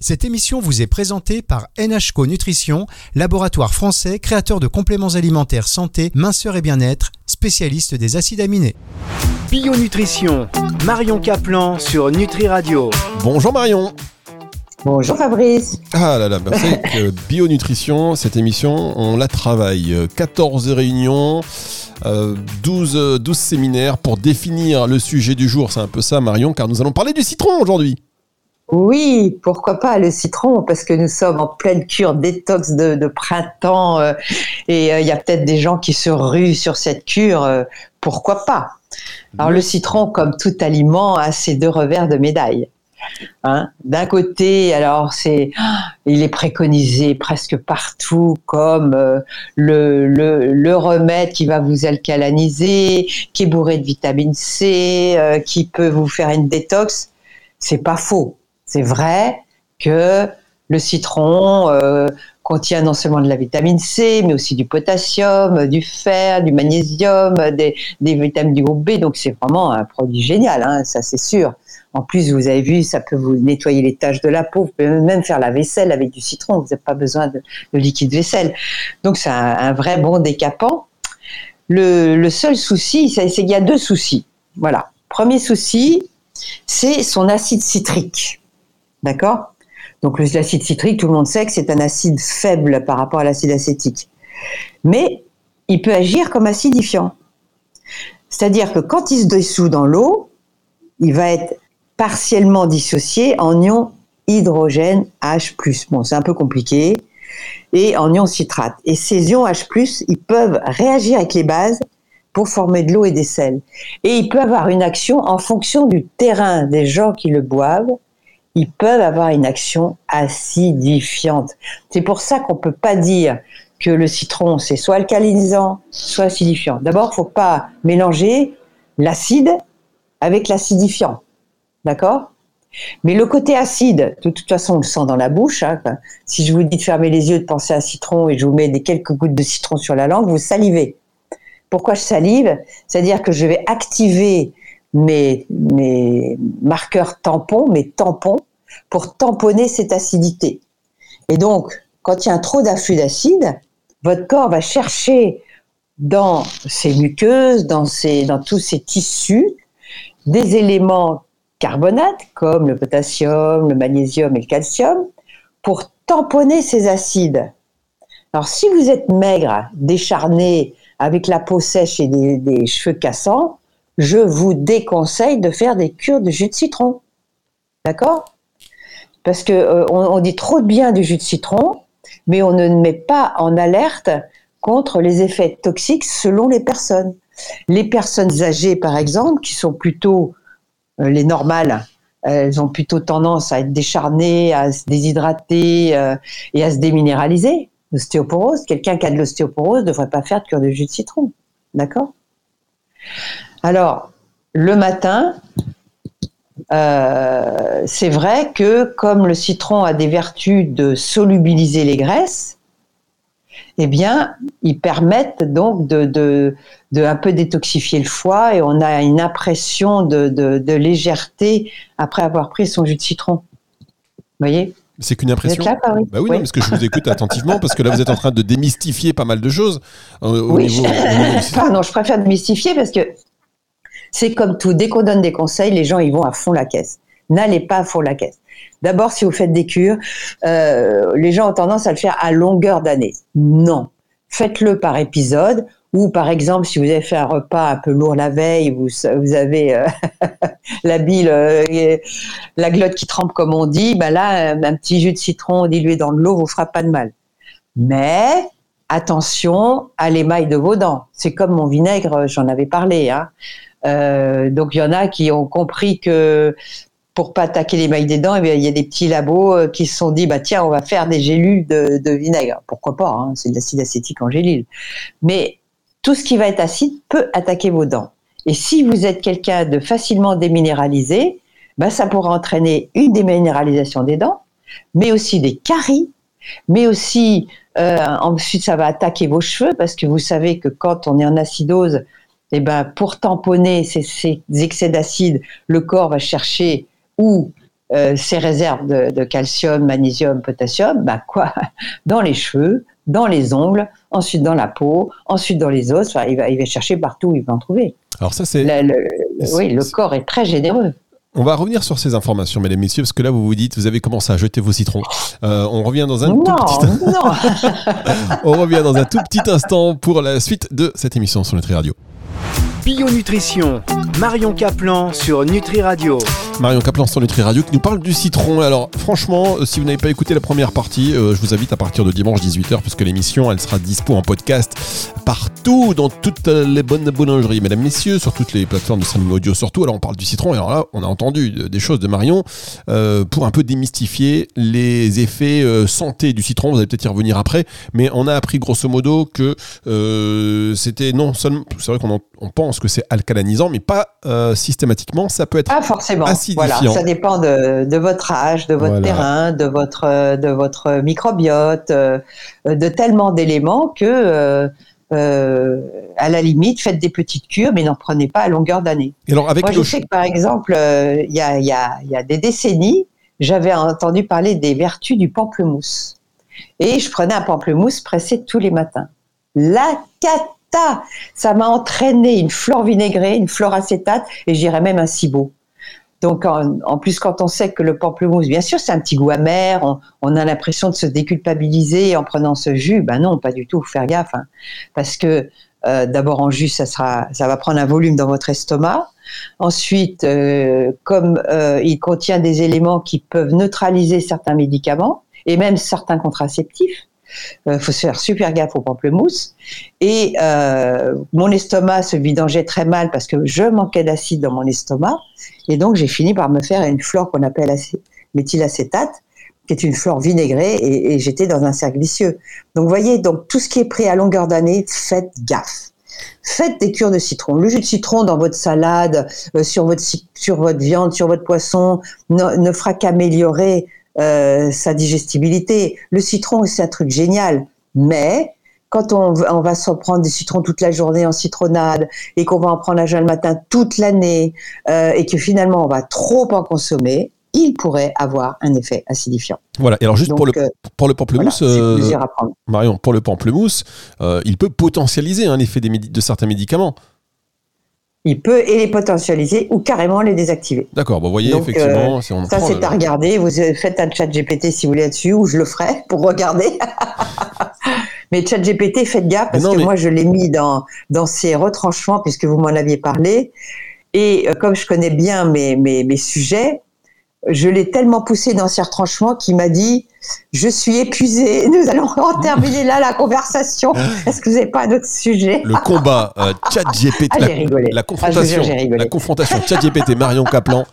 Cette émission vous est présentée par NHCO Nutrition, laboratoire français créateur de compléments alimentaires santé, minceur et bien-être, spécialiste des acides aminés. Bio-nutrition, Marion Caplan sur Nutri Radio. Bonjour Marion. Bonjour Fabrice. Ah là là, que Bio-nutrition, cette émission, on la travaille. 14 réunions. 12, 12 séminaires pour définir le sujet du jour. C'est un peu ça, Marion, car nous allons parler du citron aujourd'hui. Oui, pourquoi pas le citron, parce que nous sommes en pleine cure détox de, printemps euh, et euh, il y a peut-être des gens qui se ruent sur cette cure. Euh, pourquoi pas? Alors le citron, comme tout aliment, a ses deux revers de médaille. Hein D'un côté, alors c'est, il est préconisé presque partout comme le, le, le, remède qui va vous alcalaniser, qui est bourré de vitamine C, qui peut vous faire une détox. C'est pas faux. C'est vrai que le citron euh, contient non seulement de la vitamine C, mais aussi du potassium, du fer, du magnésium, des, vitamines du groupe B. Donc c'est vraiment un produit génial, hein, ça c'est sûr. En plus, vous avez vu, ça peut vous nettoyer les taches de la peau. Vous pouvez même faire la vaisselle avec du citron. Vous n'avez pas besoin de, liquide vaisselle. Donc c'est un, vrai bon décapant. Le, le seul souci, c'est qu'il y a deux soucis. Voilà. Premier souci, c'est son acide citrique. D'accord? Donc l'acide citrique, tout le monde sait que c'est un acide faible par rapport à l'acide acétique. Mais il peut agir comme acidifiant. C'est-à-dire que quand il se dissout dans l'eau, il va être partiellement dissocié en ion hydrogène H+. Bon, c'est un peu compliqué. Et en ion citrate. Et ces ions H+, ils peuvent réagir avec les bases pour former de l'eau et des sels. Et il peut avoir une action en fonction du terrain des gens qui le boivent ils peuvent avoir une action acidifiante. C'est pour ça qu'on peut pas dire que le citron c'est soit alcalinisant, soit acidifiant. D'abord, faut pas mélanger l'acide avec l'acidifiant. D'accord? Mais le côté acide, de toute façon, on le sent dans la bouche. Hein. Si je vous dis de fermer les yeux, de penser à un citron et je vous mets des quelques gouttes de citron sur la langue, vous salivez. Pourquoi je salive? C'est-à-dire que je vais activer mes, mes marqueurs tampons, mes tampons, pour tamponner cette acidité. Et donc, quand il y a un trop d'afflux d'acide, votre corps va chercher dans ses muqueuses, dans, tous ces tissus, des éléments carbonates comme le potassium, le magnésium et le calcium pour tamponner ces acides. Alors si vous êtes maigre, décharné, avec la peau sèche et des cheveux cassants, je vous déconseille de faire des cures de jus de citron. D'accord? Parce que euh, on, dit trop bien du jus de citron, mais on ne met pas en alerte contre les effets toxiques selon les personnes. Les personnes âgées, par exemple, qui sont plutôt euh, les normales, elles ont plutôt tendance à être décharnées, à se déshydrater euh, et à se déminéraliser. L'ostéoporose, quelqu'un qui a de l'ostéoporose ne devrait pas faire de cure de jus de citron. D'accord? Alors, le matin, euh, c'est vrai que comme le citron a des vertus de solubiliser les graisses, eh bien, ils permettent donc de, de, de, un peu détoxifier le foie et on a une impression de, de légèreté après avoir pris son jus de citron. Vous voyez? C'est qu'une impression. Là, bah oui, non, parce que je vous écoute attentivement, parce que là, vous êtes en train de démystifier pas mal de choses. Euh, au, niveau, Pardon, je préfère démystifier parce que c'est comme tout, dès qu'on donne des conseils, les gens ils vont à fond la caisse. N'allez pas à fond la caisse. D'abord, si vous faites des cures, euh, les gens ont tendance à le faire à longueur d'année. Non, faites-le par épisode. Ou par exemple, si vous avez fait un repas un peu lourd la veille, vous, avez euh, la bile, euh, la glotte qui trempe comme on dit, ben là, un petit jus de citron dilué dans de l'eau vous fera pas de mal. Mais attention à l'émail de vos dents. C'est comme mon vinaigre, j'en avais parlé. Hein. Euh, donc il y en a qui ont compris que pour pas attaquer les mailles des dents, eh il y a des petits labos euh, qui se sont dit bah tiens on va faire des gélules de, vinaigre. Pourquoi pas hein, C'est de l'acide acétique en gélule. Mais tout ce qui va être acide peut attaquer vos dents. Et si vous êtes quelqu'un de facilement déminéralisé, bah, ça pourra entraîner une déminéralisation des dents, mais aussi des caries, mais aussi euh, ensuite ça va attaquer vos cheveux parce que vous savez que quand on est en acidose, eh ben, pour tamponner ces, excès d'acide, le corps va chercher où ces réserves de, calcium, magnésium, potassium, bah quoi? Dans les cheveux, dans les ongles, ensuite dans la peau, ensuite dans les os. il, va, il va chercher partout où il va en trouver. Alors ça c'est. Oui, le corps est très généreux. On va revenir sur ces informations, mesdames, messieurs, parce que là, vous vous dites, vous avez commencé à jeter vos citrons. Euh, on revient dans un tout petit... On revient dans un tout petit instant pour la suite de cette émission sur Nutri Radio. Bio Nutrition, Marion Caplan sur Nutri Radio. Marion Caplan sur Nutri Radio qui nous parle du citron. Alors franchement, euh, si vous n'avez pas écouté la première partie, euh, je vous invite à partir de dimanche 18h puisque l'émission elle sera dispo en podcast partout dans toutes les bonnes boulangeries, mesdames, messieurs, sur toutes les plateformes de streaming audio surtout. Alors on parle du citron et alors là on a entendu des choses de Marion euh, pour un peu démystifier les effets santé du citron. Vous allez peut-être y revenir après, mais on a appris grosso modo que c'était non seulement, c'est vrai qu'on on pense que c'est alcalanisant, mais pas systématiquement. Ça peut être pas forcément. Voilà, ça dépend de, votre âge, de votre terrain, de votre, de votre microbiote, euh, de tellement d'éléments que, euh, euh, à la limite, faites des petites cures, mais n'en prenez pas à longueur d'année. Moi, je sais que, par exemple, il y, a, y, a, y a des décennies, j'avais entendu parler des vertus du pamplemousse. Et je prenais un pamplemousse pressé tous les matins. La cata Ça m'a entraîné une flore vinaigrée, une flore acétate, et j'irais même un cibot. Donc, en, plus, quand on sait que le pamplemousse, bien sûr, c'est un petit goût amer, on, a l'impression de se déculpabiliser en prenant ce jus. Ben non, pas du tout. Faire gaffe, hein. parce que euh, d'abord en jus, ça sera, ça va prendre un volume dans votre estomac. Ensuite, euh, comme euh, il contient des éléments qui peuvent neutraliser certains médicaments et même certains contraceptifs, euh, faut se faire super gaffe au pamplemousse. Et euh, mon estomac se vidangeait très mal parce que je manquais d'acide dans mon estomac. Et donc, j'ai fini par me faire une flore qu'on appelle méthylacétate, qui est une flore vinaigrée, et, j'étais dans un cercle vicieux. Donc, vous voyez, donc tout ce qui est pris à longueur d'année, faites gaffe. Faites des cures de citron. Le jus de citron dans votre salade, euh, sur, votre, sur votre viande, sur votre poisson, ne fera qu'améliorer euh, sa digestibilité. Le citron, c'est un truc génial, mais quand on, va s'en prendre des citrons toute la journée en citronnade et qu'on va en prendre un jeune le matin toute l'année euh, et que finalement on va trop en consommer, il pourrait avoir un effet acidifiant. Voilà. Et alors juste pour le euh, pour le pamplemousse, Marion, pour le pamplemousse, il peut potentialiser un effet de certains médicaments il peut et les potentialiser ou carrément les désactiver. D'accord, bon, vous voyez, effectivement, euh, ça c'est à regarder. Vous faites un chat GPT si vous voulez là-dessus, ou je le ferai pour regarder. mais chat GPT, faites gaffe parce que moi je l'ai mis dans, dans ces retranchements puisque vous m'en aviez parlé. Et euh, comme je connais bien mes, mes, mes sujets, je l'ai tellement poussé dans ses retranchements qu'il m'a dit Je suis épuisé, nous allons en terminer là la conversation. Est-ce que vous n'avez pas d'autres sujets Le combat euh, Chat-GPT, ah, la, confrontation, la confrontation Chat-GPT, Marion Kaplan,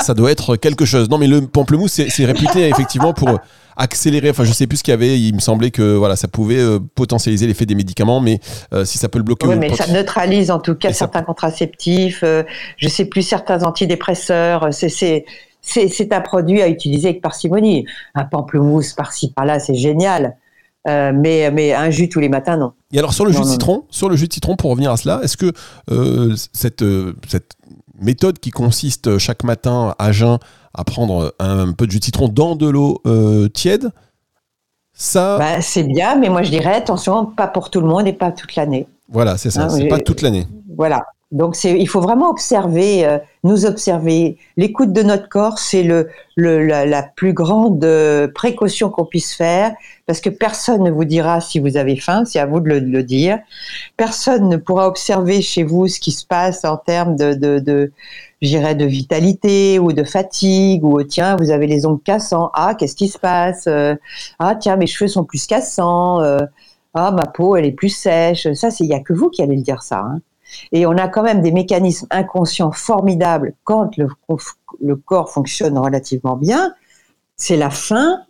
ça doit être quelque chose. Non, mais le pamplemousse, c'est réputé effectivement pour accélérer. Enfin, je sais plus ce qu'il y avait. Il me semblait que voilà, ça pouvait euh, potentialiser l'effet des médicaments, mais euh, si ça peut le bloquer. Oui, mais ça neutralise en tout cas certains contraceptifs. je sais plus certains antidépresseurs. C'est c'est un produit à utiliser avec parcimonie. Un pamplemousse par-ci par-là, c'est génial. Euh, mais, mais un jus tous les matins, non. Et alors sur le jus de citron, sur le jus de citron, pour revenir à cela, est-ce que euh, cette, euh, cette méthode qui consiste chaque matin à jeun à prendre un, peu de jus de citron dans de l'eau tiède, ça. Bah, c'est bien, mais moi je dirais attention, pas pour tout le monde et pas toute l'année. Voilà, c'est ça, hein, c'est pas toute l'année. Voilà, donc il faut vraiment observer, euh, nous observer. L'écoute de notre corps, c'est le, le la, la, plus grande euh, précaution qu'on puisse faire, parce que personne ne vous dira si vous avez faim, c'est à vous de le, le, dire. Personne ne pourra observer chez vous ce qui se passe en termes de, de, de j'irais de vitalité ou de fatigue ou tiens vous avez les ongles cassants ah qu'est-ce qui se passe? Euh, ah tiens mes cheveux sont plus cassants ah ma peau elle est plus sèche ça c'est il y a que vous qui allez le dire ça hein. Et on a quand même des mécanismes inconscients formidables quand le, corps fonctionne relativement bien. C'est la faim,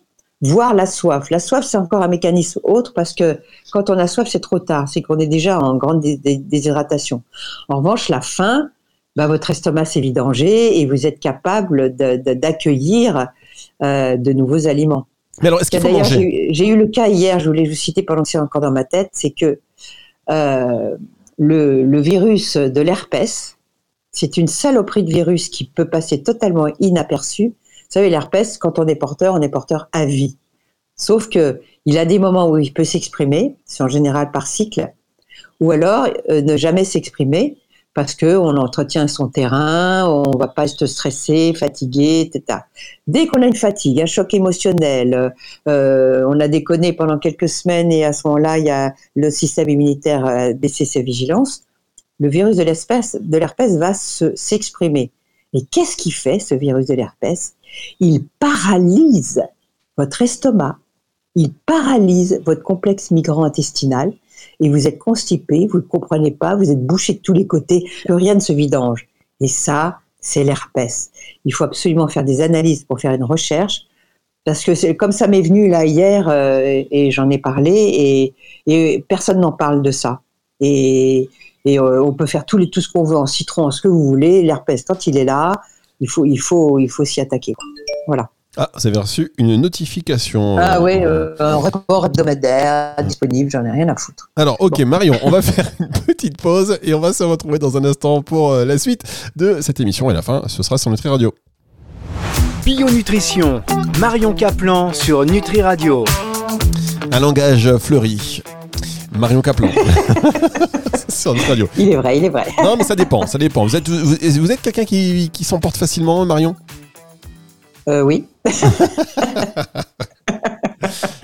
voire la soif. La soif, c'est encore un mécanisme autre parce que quand on a soif, c'est trop tard. C'est qu'on est déjà en grande déshydratation. En revanche, la faim, bah, votre estomac s'est vidangé et vous êtes capable d'accueillir euh, de nouveaux aliments. Mais alors, est-ce qu'il faut manger? J'ai eu le cas hier, je voulais vous citer pendant que c'est encore dans ma tête, c'est que euh, le, virus de l'herpès, c'est une saloperie de virus qui peut passer totalement inaperçu. savez, l'herpès, quand on est porteur, on est porteur à vie. Sauf que il a des moments où il peut s'exprimer, c'est en général par cycle, ou alors euh, ne jamais s'exprimer parce que on entretient son terrain, on va pas se stresser, fatiguer, etc. Dès qu'on a une fatigue, un choc émotionnel, euh, on a déconné pendant quelques semaines et à ce moment-là, il y a le système immunitaire a baissé sa vigilance, le virus de l'espèce l'herpès va s'exprimer. et qu'est-ce qu'il fait, ce virus de l'herpès? Il paralyse votre estomac, il paralyse votre complexe migrant intestinal et vous êtes constipé, vous ne comprenez pas, vous êtes bouché de tous les côtés, que rien ne se vidange. Et ça, c'est l'herpès. Il faut absolument faire des analyses pour faire une recherche, parce que comme ça m'est venu là hier euh, et j'en ai parlé et, personne n'en parle de ça. Et, euh, on peut faire tout, ce qu'on veut en citron, ce que vous voulez. L'herpès, quand il est là, il faut, il faut s'y attaquer. Voilà. Ah, vous avez reçu une notification. Ah oui, euh, un rapport hebdomadaire disponible, j'en ai rien à foutre. Alors, ok, Marion, on va faire une petite pause et on va se retrouver dans un instant pour euh, la suite de cette émission et la fin, ce sera sur Nutri Radio. Bio Nutrition, Marion Caplan sur Nutri Radio. Un langage fleuri. Marion Caplan. sur Nutri Radio. Il est vrai, il est vrai. Non, mais ça dépend, ça dépend. Vous êtes, vous, êtes quelqu'un qui, qui s'emporte facilement, Marion? Euh, oui.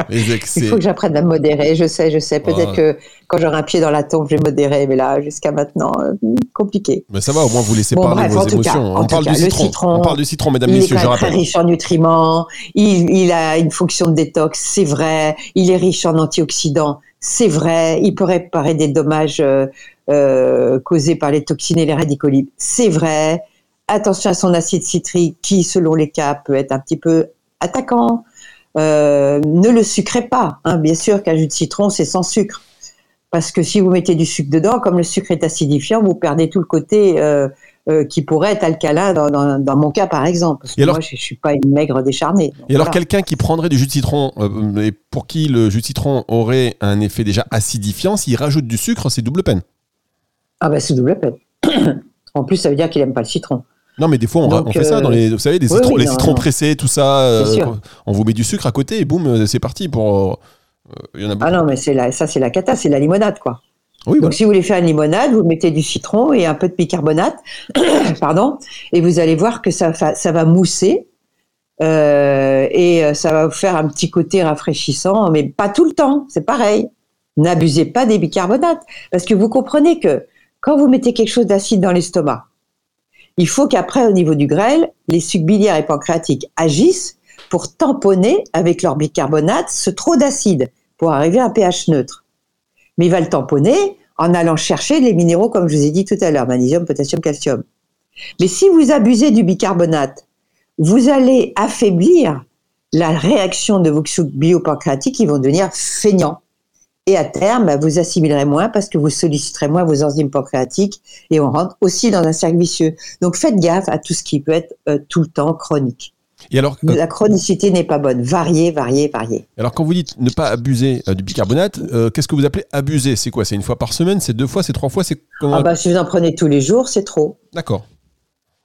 Il faut que j'apprenne à modérer. Je sais, je sais. Peut-être que quand j'aurai un pied dans la tombe, je vais modérer. Mais là, jusqu'à maintenant, euh, compliqué. Mais ça va, au moins vous laissez parler vos émotions. on, parle du citron. On parle du citron, mesdames, il messieurs, est je très riche en nutriments. Il, il, a une fonction de détox, c'est vrai. Il est riche en antioxydants, c'est vrai. Il peut réparer des dommages euh, euh causés par les toxines et les radicaux libres, c'est vrai attention à son acide citrique qui, selon les cas, peut être un petit peu attaquant. Euh, ne le sucrez pas. Hein. Bien sûr qu'un jus de citron, c'est sans sucre. Parce que si vous mettez du sucre dedans, comme le sucre est acidifiant, vous perdez tout le côté euh, euh, qui pourrait être alcalin dans, mon cas, par exemple. Parce que moi, je ne suis pas une maigre décharnée. et alors, quelqu'un qui prendrait du jus de citron, et pour qui le jus de citron aurait un effet déjà acidifiant, s'il rajoute du sucre, c'est double peine. Ah ben, c'est double peine. en plus, ça veut dire qu'il n'aime pas le citron. Non, mais des fois, on, fait ça dans les, vous savez, des citrons, les citrons pressés, tout ça. Euh, on vous met du sucre à côté et boum, euh, c'est parti pour. Il euh, y en a Ah non, mais c'est la, ça, c'est la cata, c'est la limonade, quoi. Oui, Donc, si vous voulez faire une limonade, vous mettez du citron et un peu de bicarbonate, pardon, et vous allez voir que ça, ça va mousser et ça va vous faire un petit côté rafraîchissant, mais pas tout le temps. C'est pareil. N'abusez pas des bicarbonates, parce que vous comprenez que quand vous mettez quelque chose d'acide dans l'estomac, il faut qu'après, au niveau du grêle, les sucs biliaires et pancréatiques agissent pour tamponner avec leur bicarbonate ce trop d'acide pour arriver à un pH neutre. Mais il va le tamponner en allant chercher les minéraux, comme je vous ai dit tout à l'heure, magnésium, potassium, calcium. Mais si vous abusez du bicarbonate, vous allez affaiblir la réaction de vos sucs biopancréatiques qui vont devenir feignants. Et à terme, vous assimilerez moins parce que vous solliciterez moins vos enzymes pancréatiques et on rentre aussi dans un cercle vicieux. Donc faites gaffe à tout ce qui peut être euh, tout le temps chronique. Et alors, euh, la chronicité n'est pas bonne. Varier, varier, varier. Alors, quand vous dites ne pas abuser euh, du bicarbonate, qu'est-ce que vous appelez abuser? C'est quoi? C'est une fois par semaine? C'est deux fois? C'est trois fois? C'est ah bah, Si vous en prenez tous les jours, c'est trop. D'accord.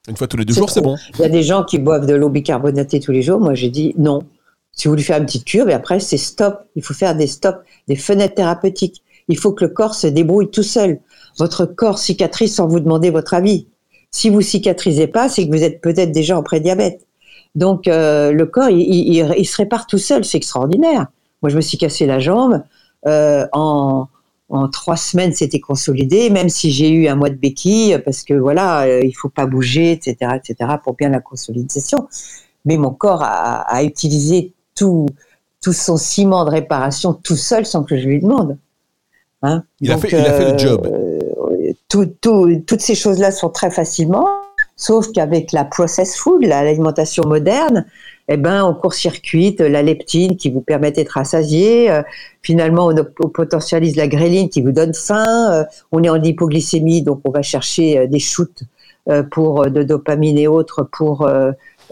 Une fois tous les deux jours, c'est bon. Il y a des gens qui boivent de l'eau bicarbonatée tous les jours. Moi, j'ai dit non. Si vous voulez faire une petite cure, et après, c'est stop. Il faut faire des stops, des fenêtres thérapeutiques. Il faut que le corps se débrouille tout seul. Votre corps cicatrise sans vous demander votre avis. Si vous cicatrisez pas, c'est que vous êtes peut-être déjà en prédiabète. Donc, euh, le corps, il, il, se répare tout seul. C'est extraordinaire. Moi, je me suis cassé la jambe. Euh, en, en trois semaines, c'était consolidé, même si j'ai eu un mois de béquille, parce que voilà, euh, il faut pas bouger, etc., etc., pour bien la consolidation. Mais mon corps a, a utilisé tout, tout son ciment de réparation tout seul sans que je lui demande. Hein il, a fait, il, a fait, le job. Euh, tout, toutes ces choses-là sont très facilement, sauf qu'avec la process food, l'alimentation moderne, eh ben, on court-circuite la leptine qui vous permet d'être rassasié. Euh, finalement, on, potentialise la gréline qui vous donne faim. Euh, on est en hypoglycémie, donc on va chercher des shoots pour de dopamine et autres pour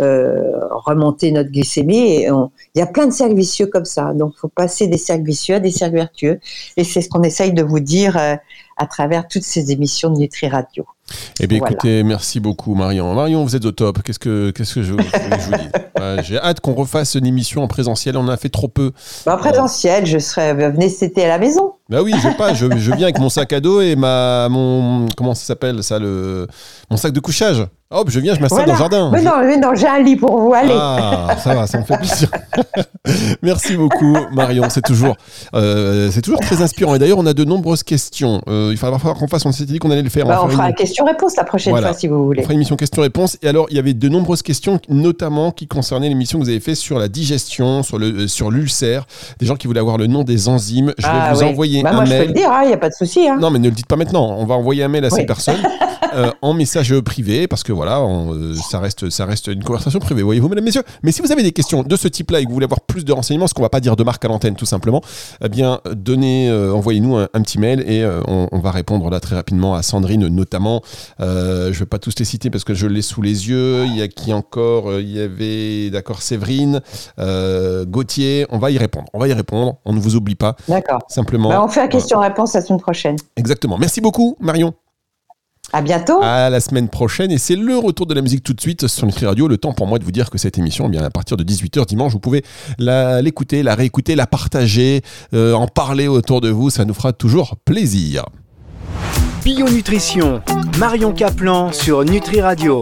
remonter notre glycémie. il y a plein de cercles vicieux comme ça. Donc, il faut passer des cercles vicieux à des cercles vertueux. Et c'est ce qu'on essaye de vous dire euh, à travers toutes ces émissions de Nutri Radio. Eh bien, écoutez, merci beaucoup, Marion. Marion, vous êtes au top. Qu'est-ce que, qu'est-ce que je, je vous dis J'ai hâte qu'on refasse une émission en présentiel. On en a fait trop peu. Bah, en présentiel, je serais. Venez, c'était à la maison. Bah oui, je pas. Je, je, viens avec mon sac à dos et ma mon comment ça s'appelle ça le mon sac de couchage. Hop, je viens, je m'assois dans le jardin. Mais non, mais non, j'ai un lit pour vous. Allez. Ah, ça va, ça me fait plaisir. Merci beaucoup, Marion. C'est toujours, euh, c'est toujours très inspirant. Et d'ailleurs, on a de nombreuses questions. Euh, il va falloir qu'on fasse. On s'était dit qu'on allait le faire. Bah, on, fera une question-réponse la prochaine fois, si vous voulez. On fera une émission question-réponse. Et alors, il y avait de nombreuses questions, notamment qui concernaient l'émission que vous avez fait sur la digestion, sur le, euh, sur l'ulcère. Des gens qui voulaient avoir le nom des enzymes. Je vais ah vous envoyer bah, un moi, mail. Je peux le dire, il hein, n'y a pas de souci. Hein. Non, mais ne le dites pas maintenant. On va envoyer un mail à ces personnes euh, en message privé parce que voilà, on, euh, ça reste, ça reste une conversation privée. Voyez-vous, mesdames, messieurs. Mais si vous avez des questions de ce type-là et que vous voulez avoir plus de renseignements, ce qu'on va pas dire de marque à l'antenne, tout simplement, eh bien, donnez, euh, envoyez-nous un, un, petit mail et euh, on, on, va répondre là très rapidement à Sandrine, notamment. Je vais pas tous les citer parce que je l'ai sous les yeux. Il y a qui encore Il y avait, d'accord, Séverine, Gauthier. On va y répondre. On va y répondre. On ne vous oublie pas. D'accord. Simplement. Bah, on fait la question-réponse la semaine prochaine. Exactement. Merci beaucoup, Marion. À bientôt. À la semaine prochaine. Et c'est le retour de la musique tout de suite sur Nutri Radio. Le temps pour moi de vous dire que cette émission, eh bien, à partir de 18h dimanche, vous pouvez l'écouter, la, la, réécouter, la partager, euh, en parler autour de vous. Ça nous fera toujours plaisir. Bio Nutrition, Marion Caplan sur Nutri Radio.